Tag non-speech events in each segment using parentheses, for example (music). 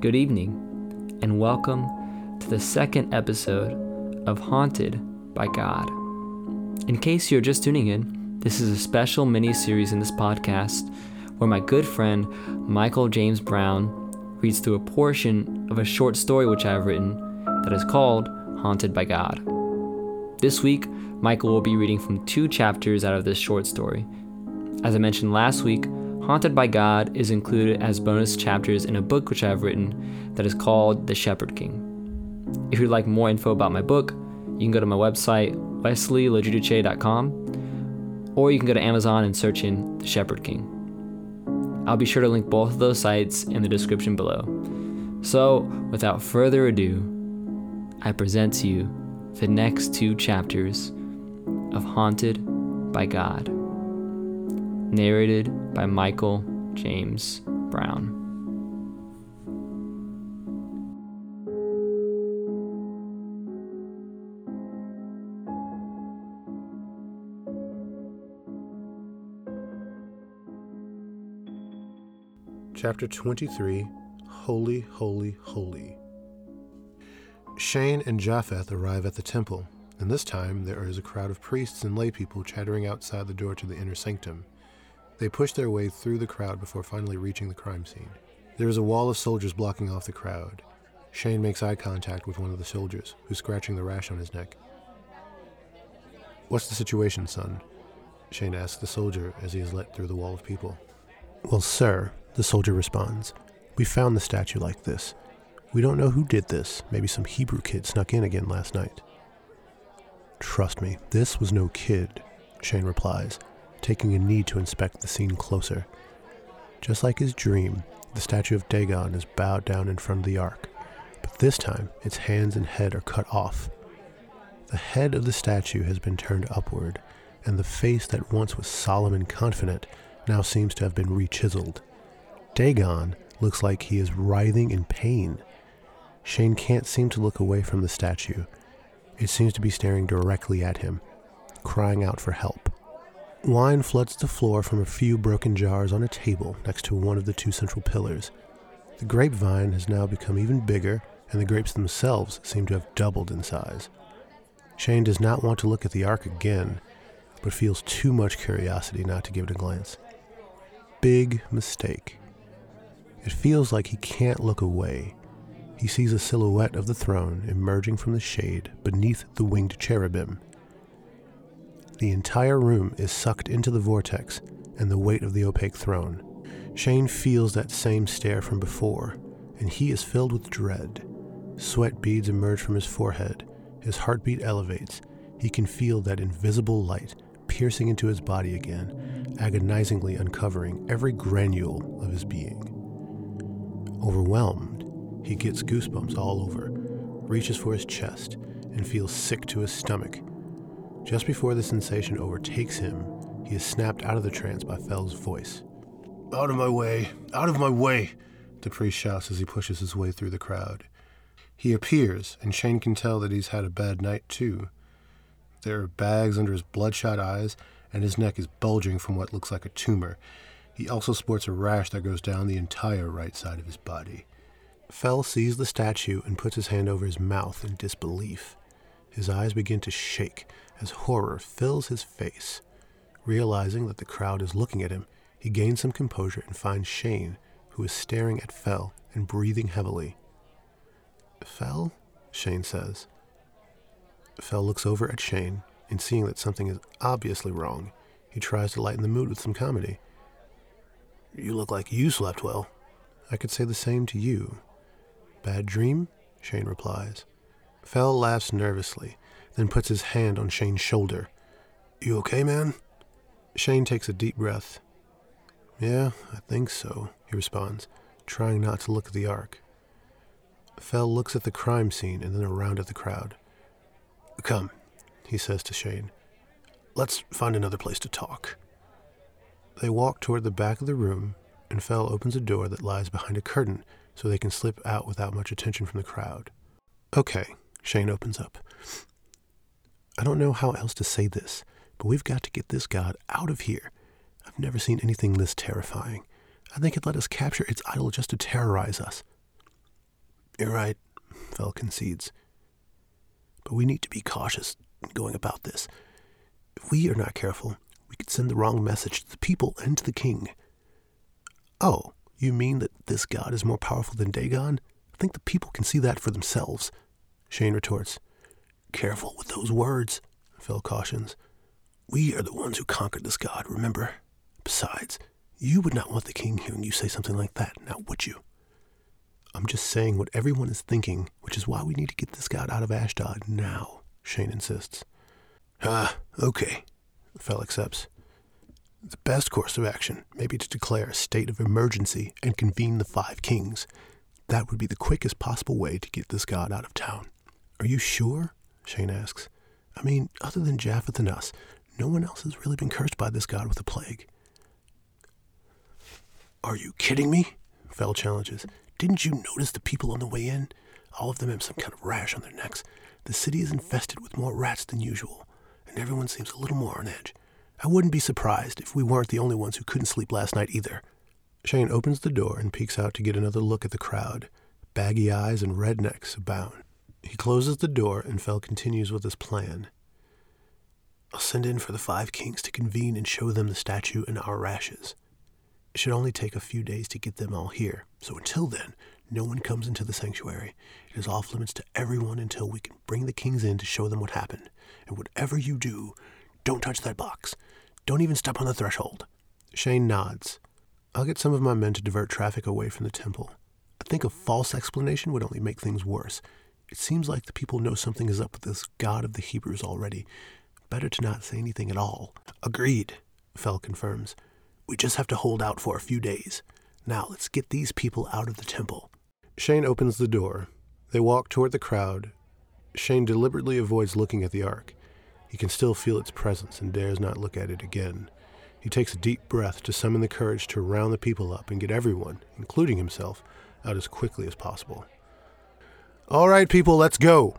good evening, and welcome to the second episode of Haunted by God. In case you're just tuning in, this is a special mini series in this podcast where my good friend Michael James Brown reads through a portion of a short story which I have written that is called Haunted by God. This week, Michael will be reading from two chapters out of this short story. As I mentioned last week, Haunted by God is included as bonus chapters in a book which I have written that is called The Shepherd King. If you'd like more info about my book, you can go to my website, wesleylogiudice.com, or you can go to Amazon and search in The Shepherd King. I'll be sure to link both of those sites in the description below. So, without further ado, I present to you the next two chapters of Haunted by God, narrated by Michael James Brown. Chapter 23 Holy, Holy, Holy. Shane and Japheth arrive at the temple, and this time there is a crowd of priests and laypeople chattering outside the door to the inner sanctum. They push their way through the crowd before finally reaching the crime scene. There is a wall of soldiers blocking off the crowd. Shane makes eye contact with one of the soldiers, who's scratching the rash on his neck. What's the situation, son? Shane asks the soldier as he is let through the wall of people. Well, sir, the soldier responds, we found the statue like this. We don't know who did this. Maybe some Hebrew kid snuck in again last night. Trust me, this was no kid, Shane replies, taking a knee to inspect the scene closer. Just like his dream, the statue of Dagon is bowed down in front of the ark, but this time its hands and head are cut off. The head of the statue has been turned upward, and the face that once was solemn and confident now seems to have been rechiseled. Dagon looks like he is writhing in pain. Shane can't seem to look away from the statue. It seems to be staring directly at him, crying out for help. Wine floods the floor from a few broken jars on a table next to one of the two central pillars. The grapevine has now become even bigger, and the grapes themselves seem to have doubled in size. Shane does not want to look at the ark again, but feels too much curiosity not to give it a glance. Big mistake. It feels like he can't look away. He sees a silhouette of the throne emerging from the shade beneath the winged cherubim. The entire room is sucked into the vortex and the weight of the opaque throne. Shane feels that same stare from before, and he is filled with dread. Sweat beads emerge from his forehead. His heartbeat elevates. He can feel that invisible light piercing into his body again, agonizingly uncovering every granule of his being. Overwhelmed, he gets goosebumps all over, reaches for his chest, and feels sick to his stomach. Just before the sensation overtakes him, he is snapped out of the trance by Fell's voice. Out of my way! Out of my way! The priest shouts as he pushes his way through the crowd. He appears, and Shane can tell that he's had a bad night too. There are bags under his bloodshot eyes, and his neck is bulging from what looks like a tumor. He also sports a rash that goes down the entire right side of his body. Fell sees the statue and puts his hand over his mouth in disbelief. His eyes begin to shake as horror fills his face. Realizing that the crowd is looking at him, he gains some composure and finds Shane, who is staring at Fell and breathing heavily. Fell? Shane says. Fell looks over at Shane, and seeing that something is obviously wrong, he tries to lighten the mood with some comedy. You look like you slept well. I could say the same to you. Bad dream? Shane replies. Fell laughs nervously, then puts his hand on Shane's shoulder. You okay, man? Shane takes a deep breath. Yeah, I think so, he responds, trying not to look at the ark. Fell looks at the crime scene and then around at the crowd. Come, he says to Shane. Let's find another place to talk. They walk toward the back of the room, and Fell opens a door that lies behind a curtain so they can slip out without much attention from the crowd. Okay, Shane opens up. I don't know how else to say this, but we've got to get this god out of here. I've never seen anything this terrifying. I think it let us capture its idol just to terrorize us. You're right, Fell concedes. But we need to be cautious going about this. If we are not careful, we could send the wrong message to the people and to the king. Oh, you mean that this god is more powerful than Dagon? I think the people can see that for themselves. Shane retorts. Careful with those words, Phil cautions. We are the ones who conquered this god, remember? Besides, you would not want the king hearing you say something like that, now would you? I'm just saying what everyone is thinking, which is why we need to get this god out of Ashdod now, Shane insists. Ah, okay, Fell accepts. The best course of action may be to declare a state of emergency and convene the five kings. That would be the quickest possible way to get this god out of town. Are you sure? Shane asks. I mean, other than Japheth and us, no one else has really been cursed by this god with a plague. Are you kidding me? Fell challenges. Didn't you notice the people on the way in? All of them have some kind of rash on their necks. The city is infested with more rats than usual, and everyone seems a little more on edge. I wouldn't be surprised if we weren't the only ones who couldn't sleep last night either. Shane opens the door and peeks out to get another look at the crowd. Baggy eyes and red necks abound. He closes the door and Fell continues with his plan. I'll send in for the five kings to convene and show them the statue and our rashes. It should only take a few days to get them all here, so until then, no one comes into the sanctuary. It is off limits to everyone until we can bring the kings in to show them what happened. And whatever you do, don't touch that box. Don't even step on the threshold. Shane nods. I'll get some of my men to divert traffic away from the temple. I think a false explanation would only make things worse. It seems like the people know something is up with this God of the Hebrews already. Better to not say anything at all. Agreed, Fell confirms. We just have to hold out for a few days. Now let's get these people out of the temple. Shane opens the door. They walk toward the crowd. Shane deliberately avoids looking at the ark. He can still feel its presence and dares not look at it again. He takes a deep breath to summon the courage to round the people up and get everyone, including himself, out as quickly as possible. All right, people, let's go.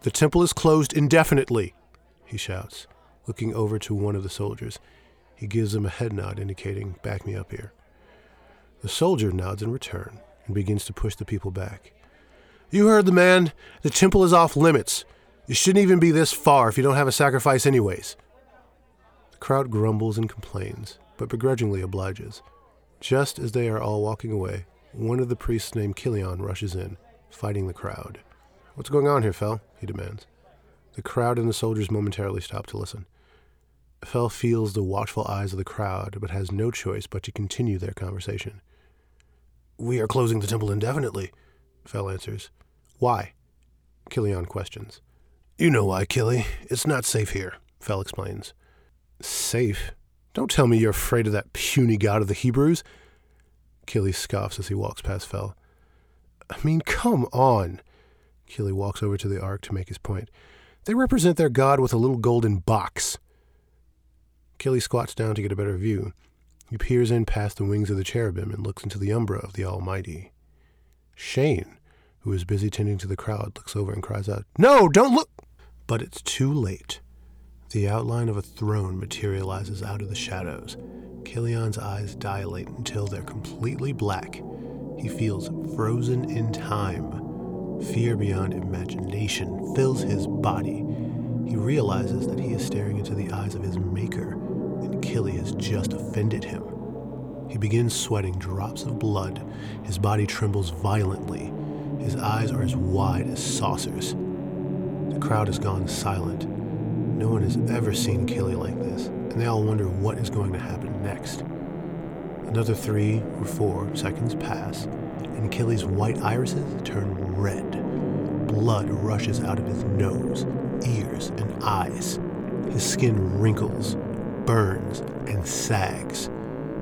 The temple is closed indefinitely, he shouts, looking over to one of the soldiers. He gives him a head nod indicating, back me up here. The soldier nods in return and begins to push the people back. You heard the man. The temple is off limits. You shouldn't even be this far if you don't have a sacrifice, anyways. The crowd grumbles and complains, but begrudgingly obliges. Just as they are all walking away, one of the priests named Kilion rushes in, fighting the crowd. What's going on here, Fell? he demands. The crowd and the soldiers momentarily stop to listen. Fell feels the watchful eyes of the crowd, but has no choice but to continue their conversation. We are closing the temple indefinitely, Fell answers. Why? Kilion questions. You know why, Killy. It's not safe here, Fell explains. Safe? Don't tell me you're afraid of that puny god of the Hebrews. Killy scoffs as he walks past Fell. I mean, come on. Killy walks over to the ark to make his point. They represent their god with a little golden box. Killy squats down to get a better view. He peers in past the wings of the cherubim and looks into the umbra of the Almighty. Shane, who is busy tending to the crowd, looks over and cries out, No, don't look! But it's too late. The outline of a throne materializes out of the shadows. Kilion's eyes dilate until they're completely black. He feels frozen in time. Fear beyond imagination fills his body. He realizes that he is staring into the eyes of his maker, and Killy has just offended him. He begins sweating drops of blood. His body trembles violently. His eyes are as wide as saucers. The crowd has gone silent. No one has ever seen Killy like this, and they all wonder what is going to happen next. Another three or four seconds pass, and Killy's white irises turn red. Blood rushes out of his nose, ears, and eyes. His skin wrinkles, burns, and sags.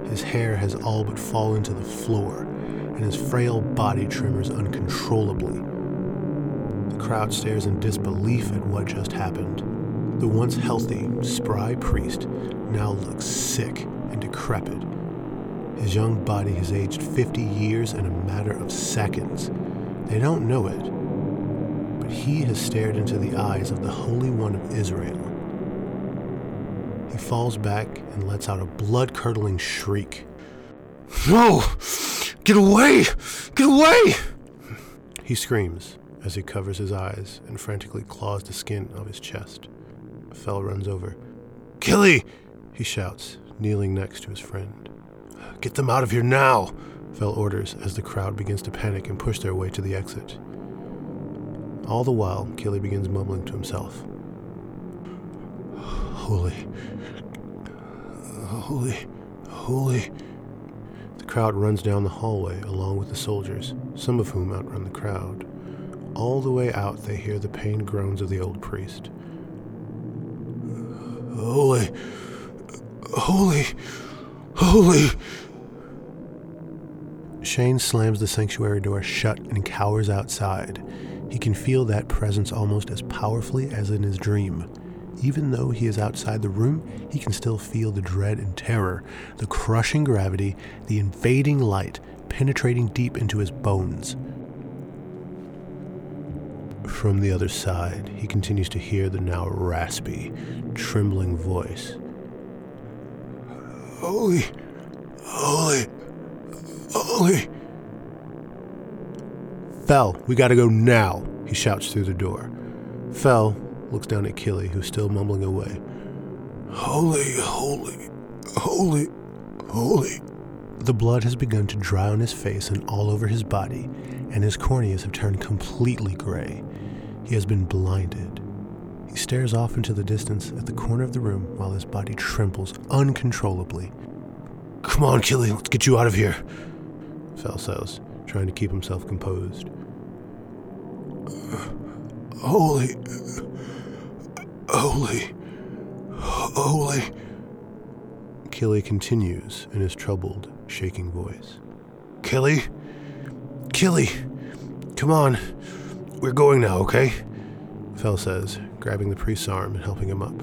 His hair has all but fallen to the floor, and his frail body tremors uncontrollably. The crowd stares in disbelief at what just happened. The once healthy, spry priest now looks sick and decrepit. His young body has aged 50 years in a matter of seconds. They don't know it, but he has stared into the eyes of the Holy One of Israel. He falls back and lets out a blood curdling shriek. No! Get away! Get away! He screams as he covers his eyes and frantically claws the skin of his chest. Fell runs over. Killy! he shouts, kneeling next to his friend. Get them out of here now! Fell orders as the crowd begins to panic and push their way to the exit. All the while, Killy begins mumbling to himself. Holy, holy, holy. The crowd runs down the hallway along with the soldiers, some of whom outrun the crowd. All the way out, they hear the pained groans of the old priest. Holy, holy, holy. Shane slams the sanctuary door shut and cowers outside. He can feel that presence almost as powerfully as in his dream. Even though he is outside the room, he can still feel the dread and terror, the crushing gravity, the invading light penetrating deep into his bones. From the other side, he continues to hear the now raspy, trembling voice. Holy, holy, holy. Fell, we gotta go now, he shouts through the door. Fell looks down at Killy, who's still mumbling away. Holy, holy, holy, holy. The blood has begun to dry on his face and all over his body, and his corneas have turned completely gray. He has been blinded. He stares off into the distance at the corner of the room while his body trembles uncontrollably. Come on, Killy, let's get you out of here, Fell says, trying to keep himself composed. Uh, holy, holy, holy. Killy continues in his troubled, shaking voice. Killy? Killy! Come on. We're going now, okay? Fell says, grabbing the priest's arm and helping him up.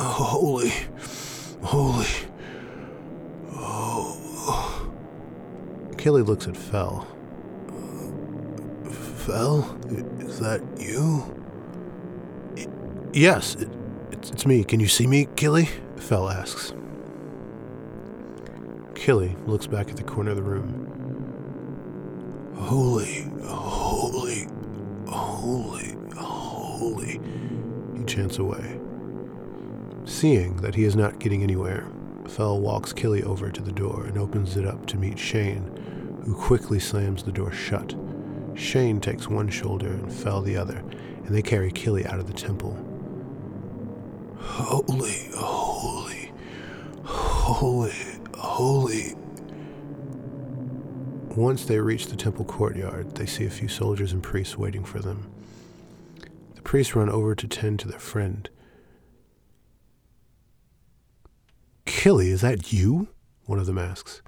Holy, holy, oh. Killy looks at Fell. Fell? Is that you? Yes, it, it's, it's me. Can you see me, Killy? Fell asks. Killy looks back at the corner of the room. Holy, holy, holy, holy, he chants away. Seeing that he is not getting anywhere, Fell walks Killy over to the door and opens it up to meet Shane, who quickly slams the door shut. Shane takes one shoulder and Fell the other, and they carry Killy out of the temple. Holy, holy, holy, holy. Once they reach the temple courtyard, they see a few soldiers and priests waiting for them. The priests run over to tend to their friend. Killy, is that you? One of them asks.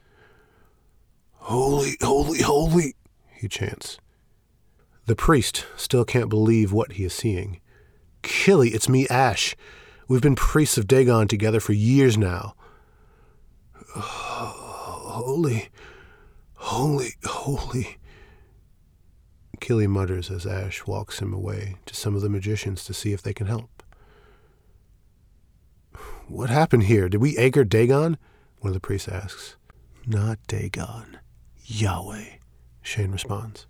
Holy, holy, holy, he chants. The priest still can't believe what he is seeing. Killy, it's me, Ash. We've been priests of Dagon together for years now. (sighs) Holy, holy, holy. Killy mutters as Ash walks him away to some of the magicians to see if they can help. What happened here? Did we anchor Dagon? One of the priests asks. Not Dagon. Yahweh, Shane responds.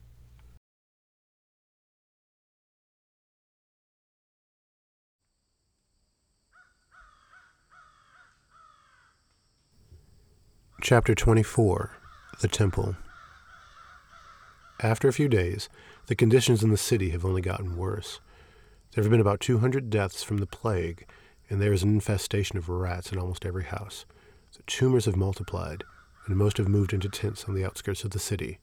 Chapter 24 The Temple After a few days, the conditions in the city have only gotten worse. There have been about 200 deaths from the plague, and there is an infestation of rats in almost every house. The tumors have multiplied, and most have moved into tents on the outskirts of the city.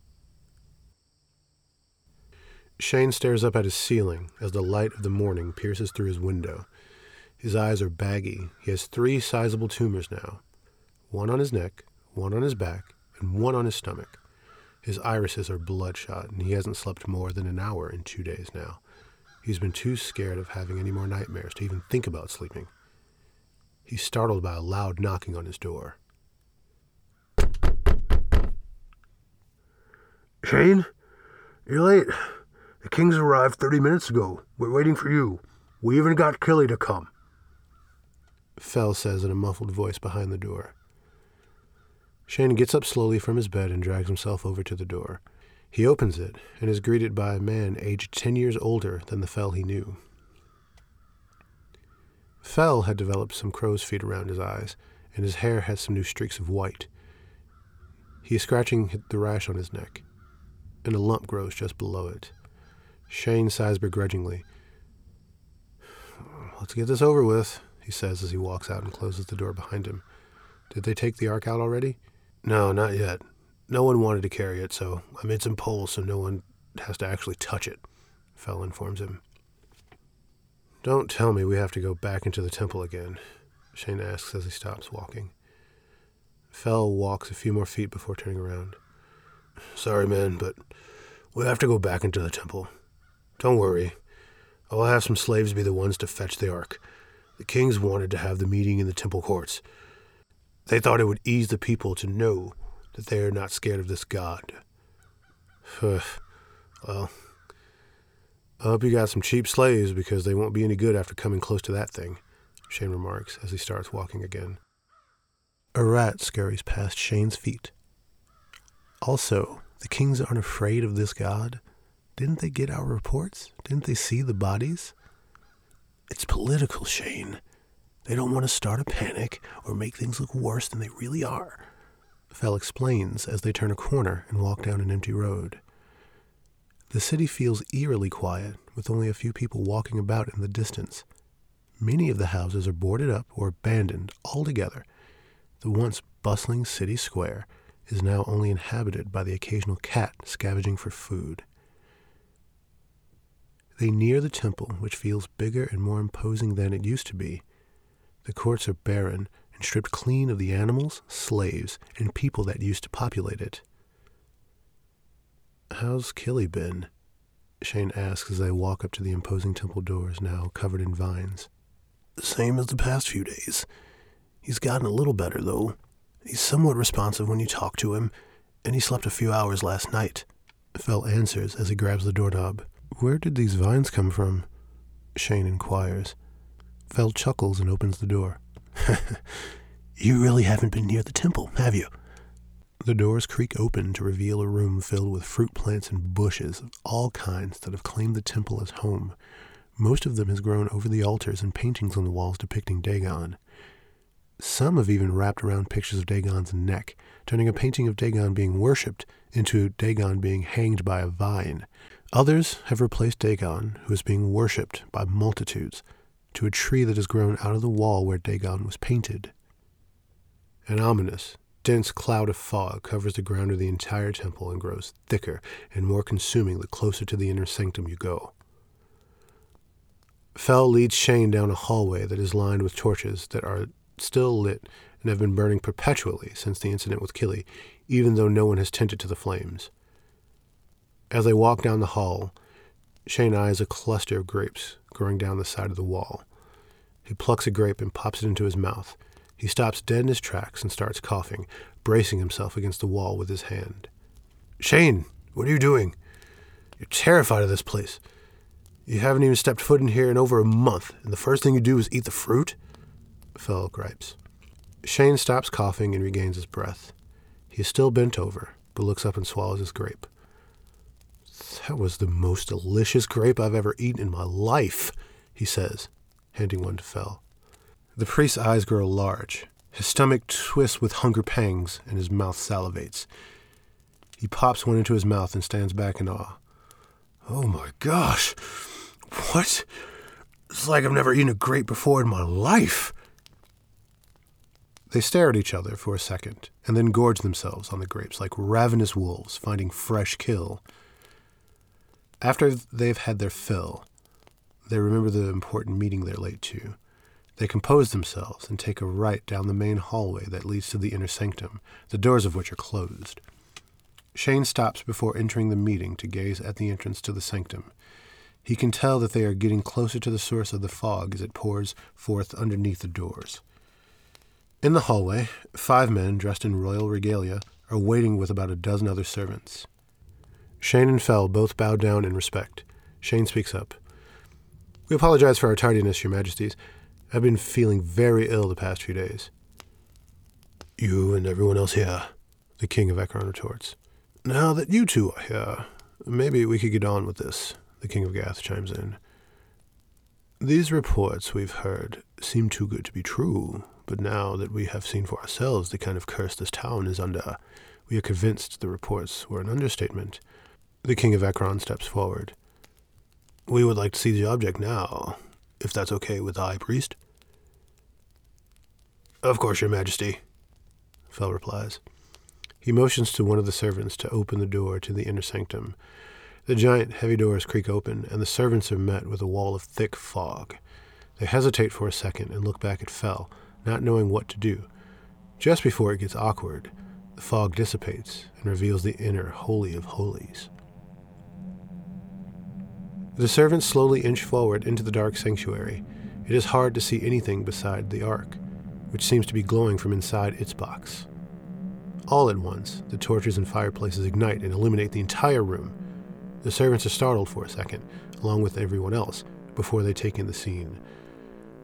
Shane stares up at his ceiling as the light of the morning pierces through his window. His eyes are baggy. He has three sizable tumors now one on his neck, one on his back, and one on his stomach. His irises are bloodshot, and he hasn't slept more than an hour in two days now. He's been too scared of having any more nightmares to even think about sleeping. He's startled by a loud knocking on his door. Shane? You're late. The Kings arrived 30 minutes ago. We're waiting for you. We even got Killy to come. Fell says in a muffled voice behind the door. Shane gets up slowly from his bed and drags himself over to the door. He opens it and is greeted by a man aged ten years older than the Fell he knew. Fell had developed some crow's feet around his eyes, and his hair had some new streaks of white. He is scratching the rash on his neck, and a lump grows just below it. Shane sighs begrudgingly. Let's get this over with, he says as he walks out and closes the door behind him. Did they take the ark out already? No, not yet. No one wanted to carry it, so I made some poles so no one has to actually touch it, Fell informs him. Don't tell me we have to go back into the temple again, Shane asks as he stops walking. Fell walks a few more feet before turning around. Sorry, man, but we have to go back into the temple. Don't worry. I'll have some slaves be the ones to fetch the ark. The kings wanted to have the meeting in the temple courts. They thought it would ease the people to know that they are not scared of this god. (sighs) well, I hope you got some cheap slaves because they won't be any good after coming close to that thing, Shane remarks as he starts walking again. A rat scurries past Shane's feet. Also, the kings aren't afraid of this god. Didn't they get our reports? Didn't they see the bodies? It's political, Shane. They don't want to start a panic or make things look worse than they really are. Fell explains as they turn a corner and walk down an empty road. The city feels eerily quiet, with only a few people walking about in the distance. Many of the houses are boarded up or abandoned altogether. The once bustling city square is now only inhabited by the occasional cat scavenging for food. They near the temple, which feels bigger and more imposing than it used to be. The courts are barren and stripped clean of the animals, slaves, and people that used to populate it. How's Killy been? Shane asks as they walk up to the imposing temple doors, now covered in vines. The same as the past few days. He's gotten a little better, though. He's somewhat responsive when you talk to him, and he slept a few hours last night. Fell answers as he grabs the doorknob. Where did these vines come from? Shane inquires. Fell chuckles and opens the door. (laughs) you really haven't been near the temple, have you? The doors creak open to reveal a room filled with fruit plants and bushes of all kinds that have claimed the temple as home. Most of them has grown over the altars and paintings on the walls depicting Dagon. Some have even wrapped around pictures of Dagon's neck, turning a painting of Dagon being worshipped into Dagon being hanged by a vine. Others have replaced Dagon, who is being worshipped by multitudes, to a tree that has grown out of the wall where Dagon was painted. An ominous, dense cloud of fog covers the ground of the entire temple and grows thicker and more consuming the closer to the inner sanctum you go. Fell leads Shane down a hallway that is lined with torches that are still lit and have been burning perpetually since the incident with Killy, even though no one has tended to the flames. As they walk down the hall, Shane eyes a cluster of grapes growing down the side of the wall. He plucks a grape and pops it into his mouth. He stops dead in his tracks and starts coughing, bracing himself against the wall with his hand. Shane, what are you doing? You're terrified of this place. You haven't even stepped foot in here in over a month, and the first thing you do is eat the fruit? Fell gripes. Shane stops coughing and regains his breath. He is still bent over, but looks up and swallows his grape. That was the most delicious grape I've ever eaten in my life, he says, handing one to Fell. The priest's eyes grow large. His stomach twists with hunger pangs, and his mouth salivates. He pops one into his mouth and stands back in awe. Oh my gosh! What? It's like I've never eaten a grape before in my life. They stare at each other for a second, and then gorge themselves on the grapes like ravenous wolves finding fresh kill. After they've had their fill, they remember the important meeting they're late to they compose themselves and take a right down the main hallway that leads to the inner sanctum, the doors of which are closed. Shane stops before entering the meeting to gaze at the entrance to the sanctum. He can tell that they are getting closer to the source of the fog as it pours forth underneath the doors. In the hallway, five men dressed in royal regalia are waiting with about a dozen other servants. Shane and Fell both bow down in respect. Shane speaks up. We apologize for our tardiness, Your Majesties. I've been feeling very ill the past few days. You and everyone else here, the king of Ekron retorts. Now that you two are here, maybe we could get on with this, the King of Gath chimes in. These reports we've heard seem too good to be true, but now that we have seen for ourselves the kind of curse this town is under, we are convinced the reports were an understatement. The King of Ekron steps forward. We would like to see the object now, if that's okay with the High Priest. Of course, Your Majesty, Fell replies. He motions to one of the servants to open the door to the inner sanctum. The giant, heavy doors creak open, and the servants are met with a wall of thick fog. They hesitate for a second and look back at Fell, not knowing what to do. Just before it gets awkward, the fog dissipates and reveals the inner Holy of Holies. The servants slowly inch forward into the dark sanctuary. It is hard to see anything beside the ark, which seems to be glowing from inside its box. All at once, the torches and fireplaces ignite and illuminate the entire room. The servants are startled for a second, along with everyone else, before they take in the scene.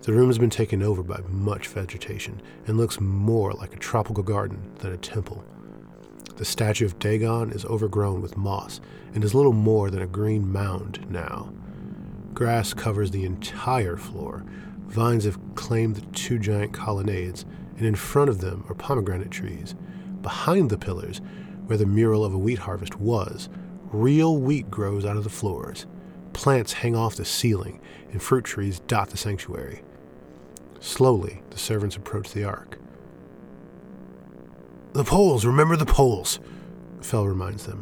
The room has been taken over by much vegetation and looks more like a tropical garden than a temple. The statue of Dagon is overgrown with moss and is little more than a green mound now. Grass covers the entire floor. Vines have claimed the two giant colonnades, and in front of them are pomegranate trees. Behind the pillars, where the mural of a wheat harvest was, real wheat grows out of the floors. Plants hang off the ceiling, and fruit trees dot the sanctuary. Slowly, the servants approach the ark. The poles, remember the poles, Fell reminds them.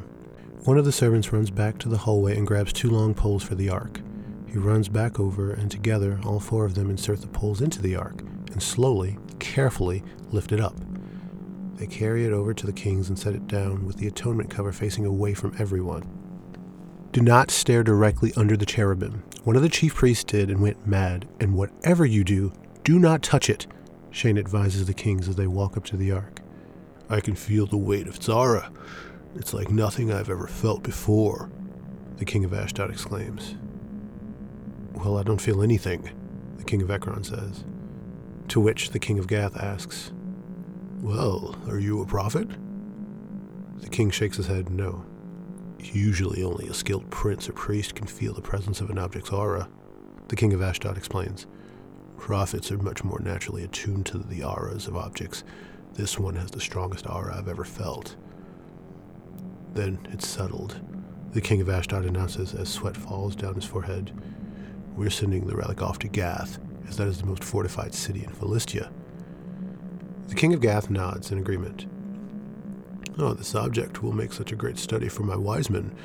One of the servants runs back to the hallway and grabs two long poles for the ark. He runs back over, and together, all four of them insert the poles into the ark and slowly, carefully lift it up. They carry it over to the kings and set it down with the atonement cover facing away from everyone. Do not stare directly under the cherubim. One of the chief priests did and went mad, and whatever you do, do not touch it, Shane advises the kings as they walk up to the ark. I can feel the weight of Zara. It's like nothing I've ever felt before, the king of Ashdod exclaims. Well, I don't feel anything, the king of Ekron says. To which the king of Gath asks, Well, are you a prophet? The king shakes his head no. Usually only a skilled prince or priest can feel the presence of an object's aura, the king of Ashdod explains. Prophets are much more naturally attuned to the auras of objects. This one has the strongest aura I've ever felt. Then it's settled. The king of Ashdod announces as sweat falls down his forehead. We're sending the relic off to Gath, as that is the most fortified city in Philistia. The king of Gath nods in agreement. Oh, this object will make such a great study for my wise men.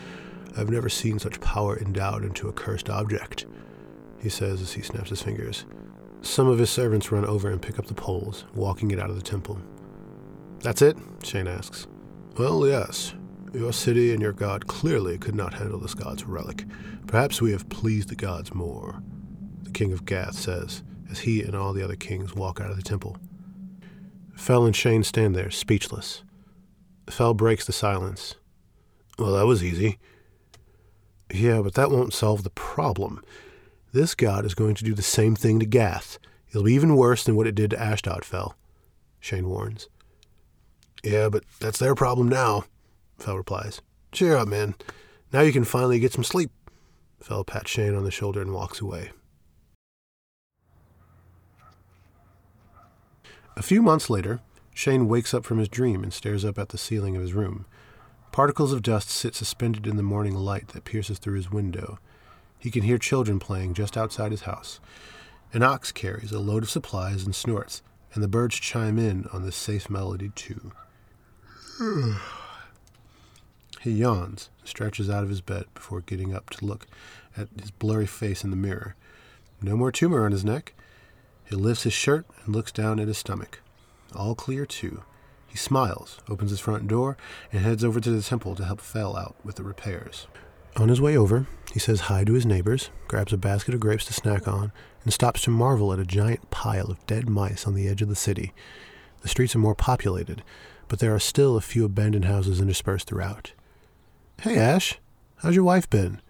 I've never seen such power endowed into a cursed object, he says as he snaps his fingers. Some of his servants run over and pick up the poles, walking it out of the temple. That's it? Shane asks. Well, yes. Your city and your god clearly could not handle this god's relic. Perhaps we have pleased the gods more, the king of Gath says, as he and all the other kings walk out of the temple. Fell and Shane stand there, speechless. Fell breaks the silence. Well, that was easy. Yeah, but that won't solve the problem. This god is going to do the same thing to Gath. It'll be even worse than what it did to Ashdod Fell, Shane warns. Yeah, but that's their problem now, Fell replies. Cheer up, man. Now you can finally get some sleep. Fell pats Shane on the shoulder and walks away. A few months later, Shane wakes up from his dream and stares up at the ceiling of his room. Particles of dust sit suspended in the morning light that pierces through his window. He can hear children playing just outside his house. An ox carries a load of supplies and snorts, and the birds chime in on this safe melody too. (sighs) he yawns stretches out of his bed before getting up to look at his blurry face in the mirror. No more tumor on his neck. He lifts his shirt and looks down at his stomach. All clear, too. He smiles, opens his front door, and heads over to the temple to help Fell out with the repairs. On his way over, he says hi to his neighbors, grabs a basket of grapes to snack on, and stops to marvel at a giant pile of dead mice on the edge of the city. The streets are more populated, but there are still a few abandoned houses interspersed throughout. Hey, Ash, how's your wife been?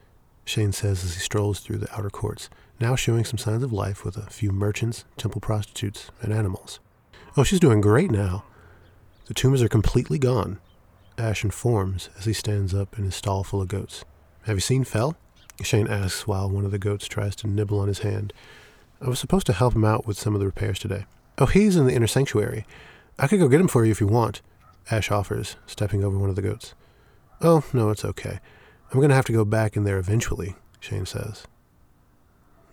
Shane says as he strolls through the outer courts, now showing some signs of life with a few merchants, temple prostitutes, and animals. Oh, she's doing great now. The tumors are completely gone. Ash informs as he stands up in his stall full of goats. Have you seen Fell? Shane asks while one of the goats tries to nibble on his hand. I was supposed to help him out with some of the repairs today. Oh, he's in the inner sanctuary. I could go get him for you if you want, Ash offers, stepping over one of the goats. Oh, no, it's okay. I'm going to have to go back in there eventually, Shane says.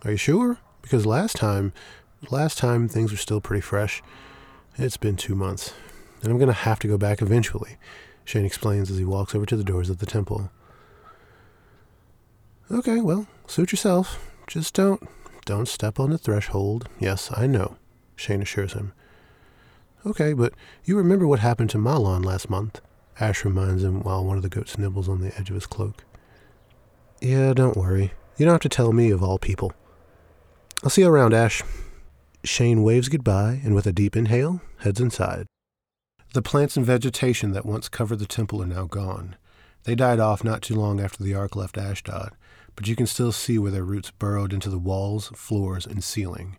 Are you sure? Because last time, last time things were still pretty fresh. It's been two months, and I'm going to have to go back eventually, Shane explains as he walks over to the doors of the temple. Okay, well, suit yourself. Just don't, don't step on the threshold. Yes, I know, Shane assures him. Okay, but you remember what happened to Malon last month? Ash reminds him while one of the goats nibbles on the edge of his cloak. Yeah, don't worry. You don't have to tell me of all people. I'll see you around, Ash. Shane waves goodbye and with a deep inhale, heads inside. The plants and vegetation that once covered the temple are now gone. They died off not too long after the Ark left Ashdod, but you can still see where their roots burrowed into the walls, floors, and ceiling.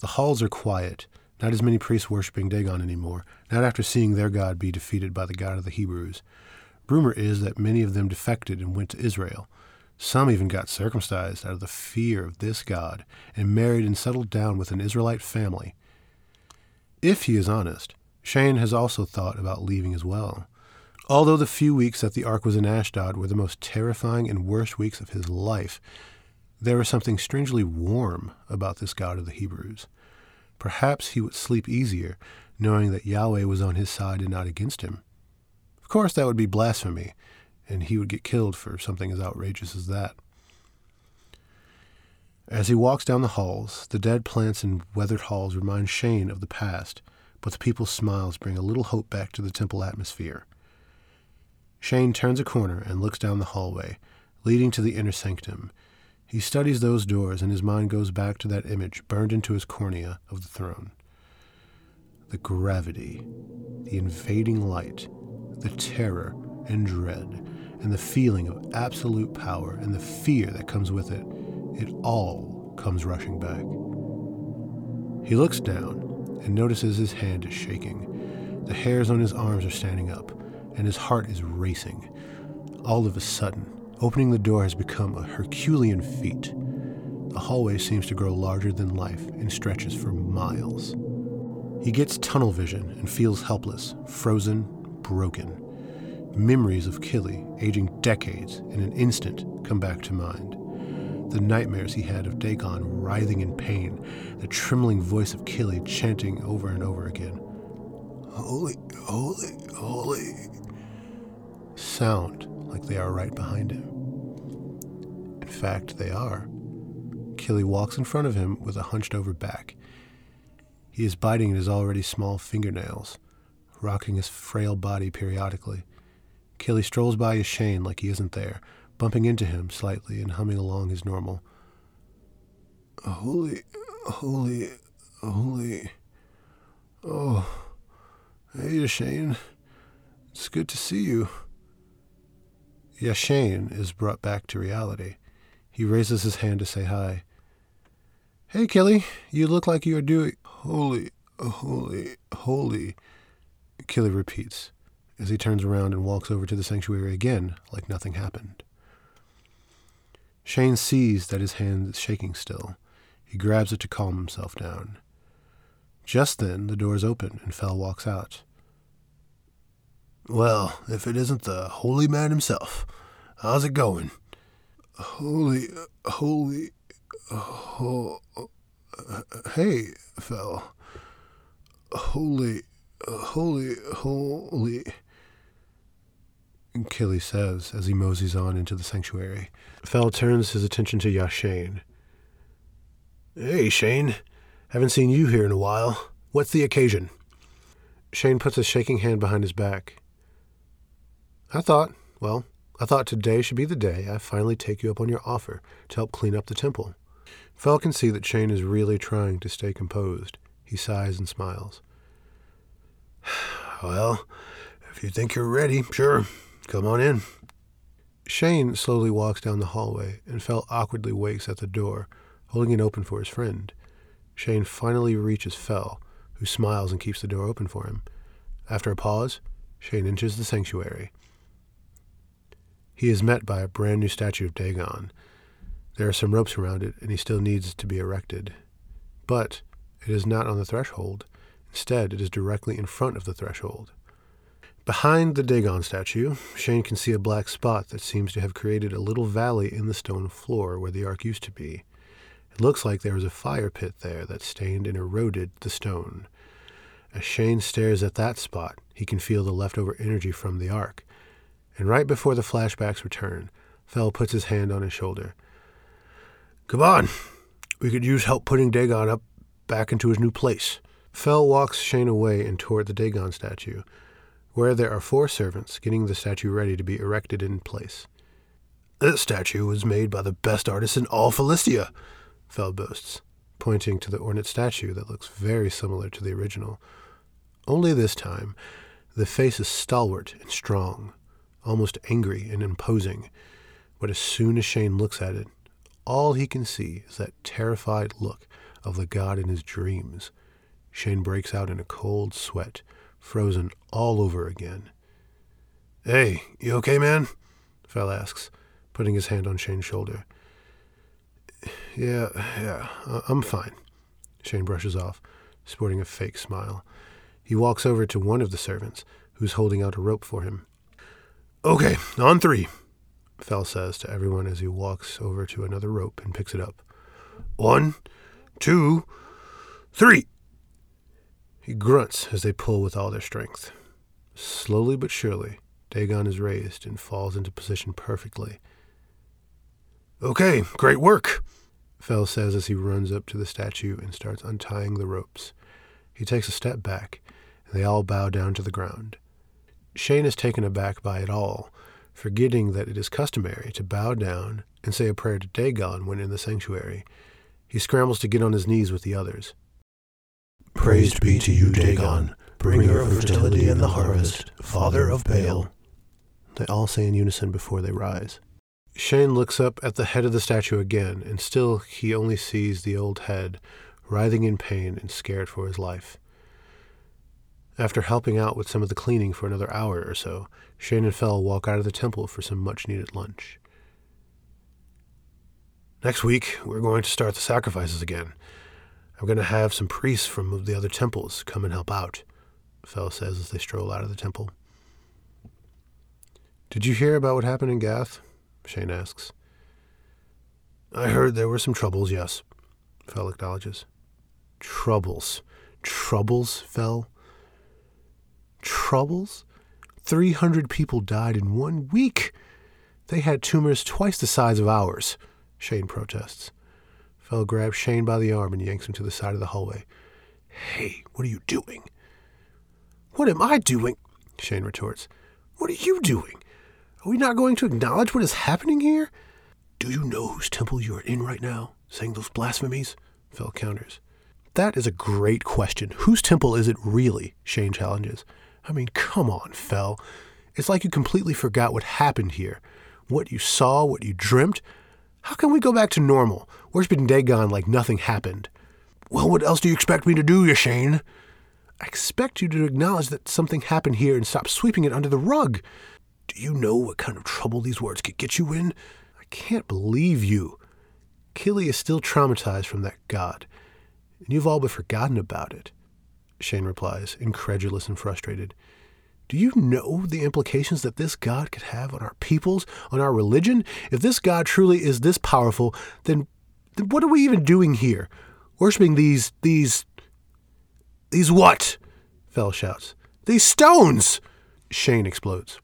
The halls are quiet, not as many priests worshiping Dagon anymore, not after seeing their god be defeated by the God of the Hebrews. Rumor is that many of them defected and went to Israel. Some even got circumcised out of the fear of this God and married and settled down with an Israelite family. If he is honest, Shane has also thought about leaving as well. Although the few weeks that the ark was in Ashdod were the most terrifying and worst weeks of his life, there was something strangely warm about this God of the Hebrews. Perhaps he would sleep easier knowing that Yahweh was on his side and not against him. Of course, that would be blasphemy, and he would get killed for something as outrageous as that. As he walks down the halls, the dead plants and weathered halls remind Shane of the past, but the people's smiles bring a little hope back to the temple atmosphere. Shane turns a corner and looks down the hallway, leading to the inner sanctum, he studies those doors, and his mind goes back to that image burned into his cornea of the throne. The gravity, the invading light, the terror and dread, and the feeling of absolute power and the fear that comes with it, it all comes rushing back. He looks down and notices his hand is shaking. The hairs on his arms are standing up, and his heart is racing. All of a sudden, Opening the door has become a Herculean feat. The hallway seems to grow larger than life and stretches for miles. He gets tunnel vision and feels helpless, frozen, broken. Memories of Killy, aging decades in an instant, come back to mind. The nightmares he had of Dagon writhing in pain, the trembling voice of Killy chanting over and over again Holy, holy, holy. Sound like they are right behind him. In fact, they are. Killy walks in front of him with a hunched over back. He is biting at his already small fingernails, rocking his frail body periodically. Killy strolls by his Shane like he isn't there, bumping into him slightly and humming along his normal. Holy, holy, holy. Oh, hey, Shane. It's good to see you. Yashane is brought back to reality. He raises his hand to say hi. Hey, Killy, you look like you are doing. Holy, holy, holy, Killy repeats as he turns around and walks over to the sanctuary again like nothing happened. Shane sees that his hand is shaking still. He grabs it to calm himself down. Just then, the doors open and Fell walks out. Well, if it isn't the holy man himself, how's it going? Holy, holy, ho, hey, fell. Holy, holy, holy. Killy says as he moseys on into the sanctuary. Fell turns his attention to Yashane. Hey, Shane. Haven't seen you here in a while. What's the occasion? Shane puts a shaking hand behind his back. I thought, well, I thought today should be the day I finally take you up on your offer to help clean up the temple. Fell can see that Shane is really trying to stay composed. He sighs and smiles. (sighs) Well, if you think you're ready, sure, come on in. Shane slowly walks down the hallway and Fell awkwardly waits at the door, holding it open for his friend. Shane finally reaches Fell, who smiles and keeps the door open for him. After a pause, Shane enters the sanctuary. He is met by a brand new statue of Dagon. There are some ropes around it, and he still needs to be erected. But it is not on the threshold. Instead, it is directly in front of the threshold. Behind the Dagon statue, Shane can see a black spot that seems to have created a little valley in the stone floor where the ark used to be. It looks like there was a fire pit there that stained and eroded the stone. As Shane stares at that spot, he can feel the leftover energy from the ark. And right before the flashbacks return, Fell puts his hand on his shoulder. Come on, we could use help putting Dagon up back into his new place. Fell walks Shane away and toward the Dagon statue, where there are four servants getting the statue ready to be erected in place. This statue was made by the best artist in all Philistia, Fell boasts, pointing to the ornate statue that looks very similar to the original. Only this time, the face is stalwart and strong, almost angry and imposing. But as soon as Shane looks at it, all he can see is that terrified look of the god in his dreams. Shane breaks out in a cold sweat, frozen all over again. Hey, you okay, man? Fell asks, putting his hand on Shane's shoulder. Yeah, yeah, I'm fine. Shane brushes off, sporting a fake smile. He walks over to one of the servants, who's holding out a rope for him. Okay, on three, Fell says to everyone as he walks over to another rope and picks it up. One, two, three. He grunts as they pull with all their strength. Slowly but surely, Dagon is raised and falls into position perfectly. Okay, great work, Fell says as he runs up to the statue and starts untying the ropes. He takes a step back, and they all bow down to the ground. Shane is taken aback by it all, forgetting that it is customary to bow down and say a prayer to Dagon when in the sanctuary. He scrambles to get on his knees with the others. Praised be to you, Dagon, bringer of fertility and the harvest, father of Baal. They all say in unison before they rise. Shane looks up at the head of the statue again, and still he only sees the old head, writhing in pain and scared for his life. After helping out with some of the cleaning for another hour or so, Shane and Fell walk out of the temple for some much needed lunch. Next week, we're going to start the sacrifices again. I'm going to have some priests from the other temples come and help out, Fell says as they stroll out of the temple. Did you hear about what happened in Gath? Shane asks. I heard there were some troubles, yes, Fell acknowledges. Troubles. Troubles, Fell? Troubles? 300 people died in one week. They had tumors twice the size of ours, Shane protests. Fell grabs Shane by the arm and yanks him to the side of the hallway. Hey, what are you doing? What am I doing? Shane retorts. What are you doing? Are we not going to acknowledge what is happening here? Do you know whose temple you are in right now, saying those blasphemies? Fell counters. That is a great question. Whose temple is it really? Shane challenges. I mean, come on, Fell. It's like you completely forgot what happened here. What you saw, what you dreamt. How can we go back to normal, worshiping Dagon like nothing happened? Well, what else do you expect me to do, Yashane? I expect you to acknowledge that something happened here and stop sweeping it under the rug. Do you know what kind of trouble these words could get you in? I can't believe you. Killy is still traumatized from that god, and you've all but forgotten about it. Shane replies, incredulous and frustrated. Do you know the implications that this God could have on our peoples, on our religion? If this God truly is this powerful, then, then what are we even doing here? Worshipping these, these, these what? Fell shouts. These stones! Shane explodes.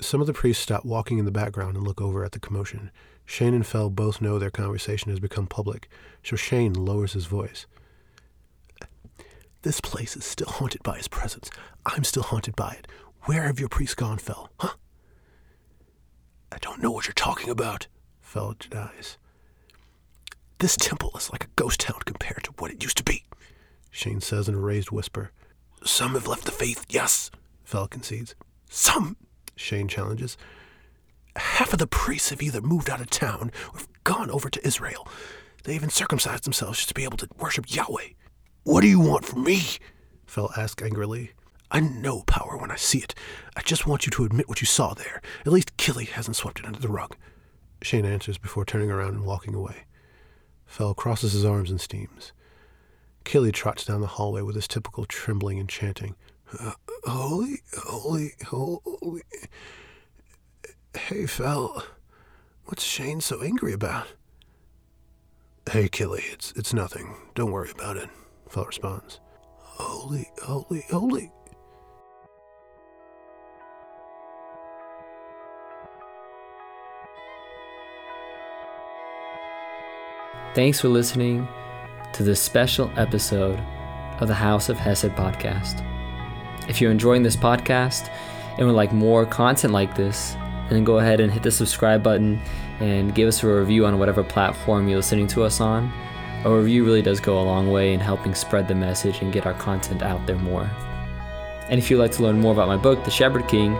Some of the priests stop walking in the background and look over at the commotion. Shane and Fell both know their conversation has become public, so Shane lowers his voice. This place is still haunted by his presence. I'm still haunted by it. Where have your priests gone, Fell? Huh? I don't know what you're talking about, Fell denies. This temple is like a ghost town compared to what it used to be, Shane says in a raised whisper. Some have left the faith, yes, Fell concedes. Some, Shane challenges. Half of the priests have either moved out of town or have gone over to Israel. They even circumcised themselves just to be able to worship Yahweh. What do you want from me? Fell asked angrily. I know power when I see it. I just want you to admit what you saw there. At least Killy hasn't swept it under the rug. Shane answers before turning around and walking away. Fell crosses his arms and steams. Killy trots down the hallway with his typical trembling and chanting, uh, Holy, holy, holy. Hey, Fell, what's Shane so angry about? Hey, Killy, it's, it's nothing. Don't worry about it, Fell responds. Holy, holy, holy. Thanks for listening to this special episode of the House of Hesed podcast. If you're enjoying this podcast and would like more content like this, then go ahead and hit the subscribe button and give us a review on whatever platform you're listening to us on. A review really does go a long way in helping spread the message and get our content out there more. And if you'd like to learn more about my book, The Shepherd King,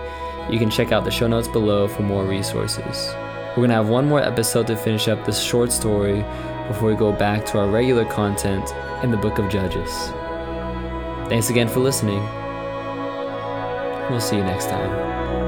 you can check out the show notes below for more resources. We're going to have one more episode to finish up this short story before we go back to our regular content in the book of Judges. Thanks again for listening. We'll see you next time.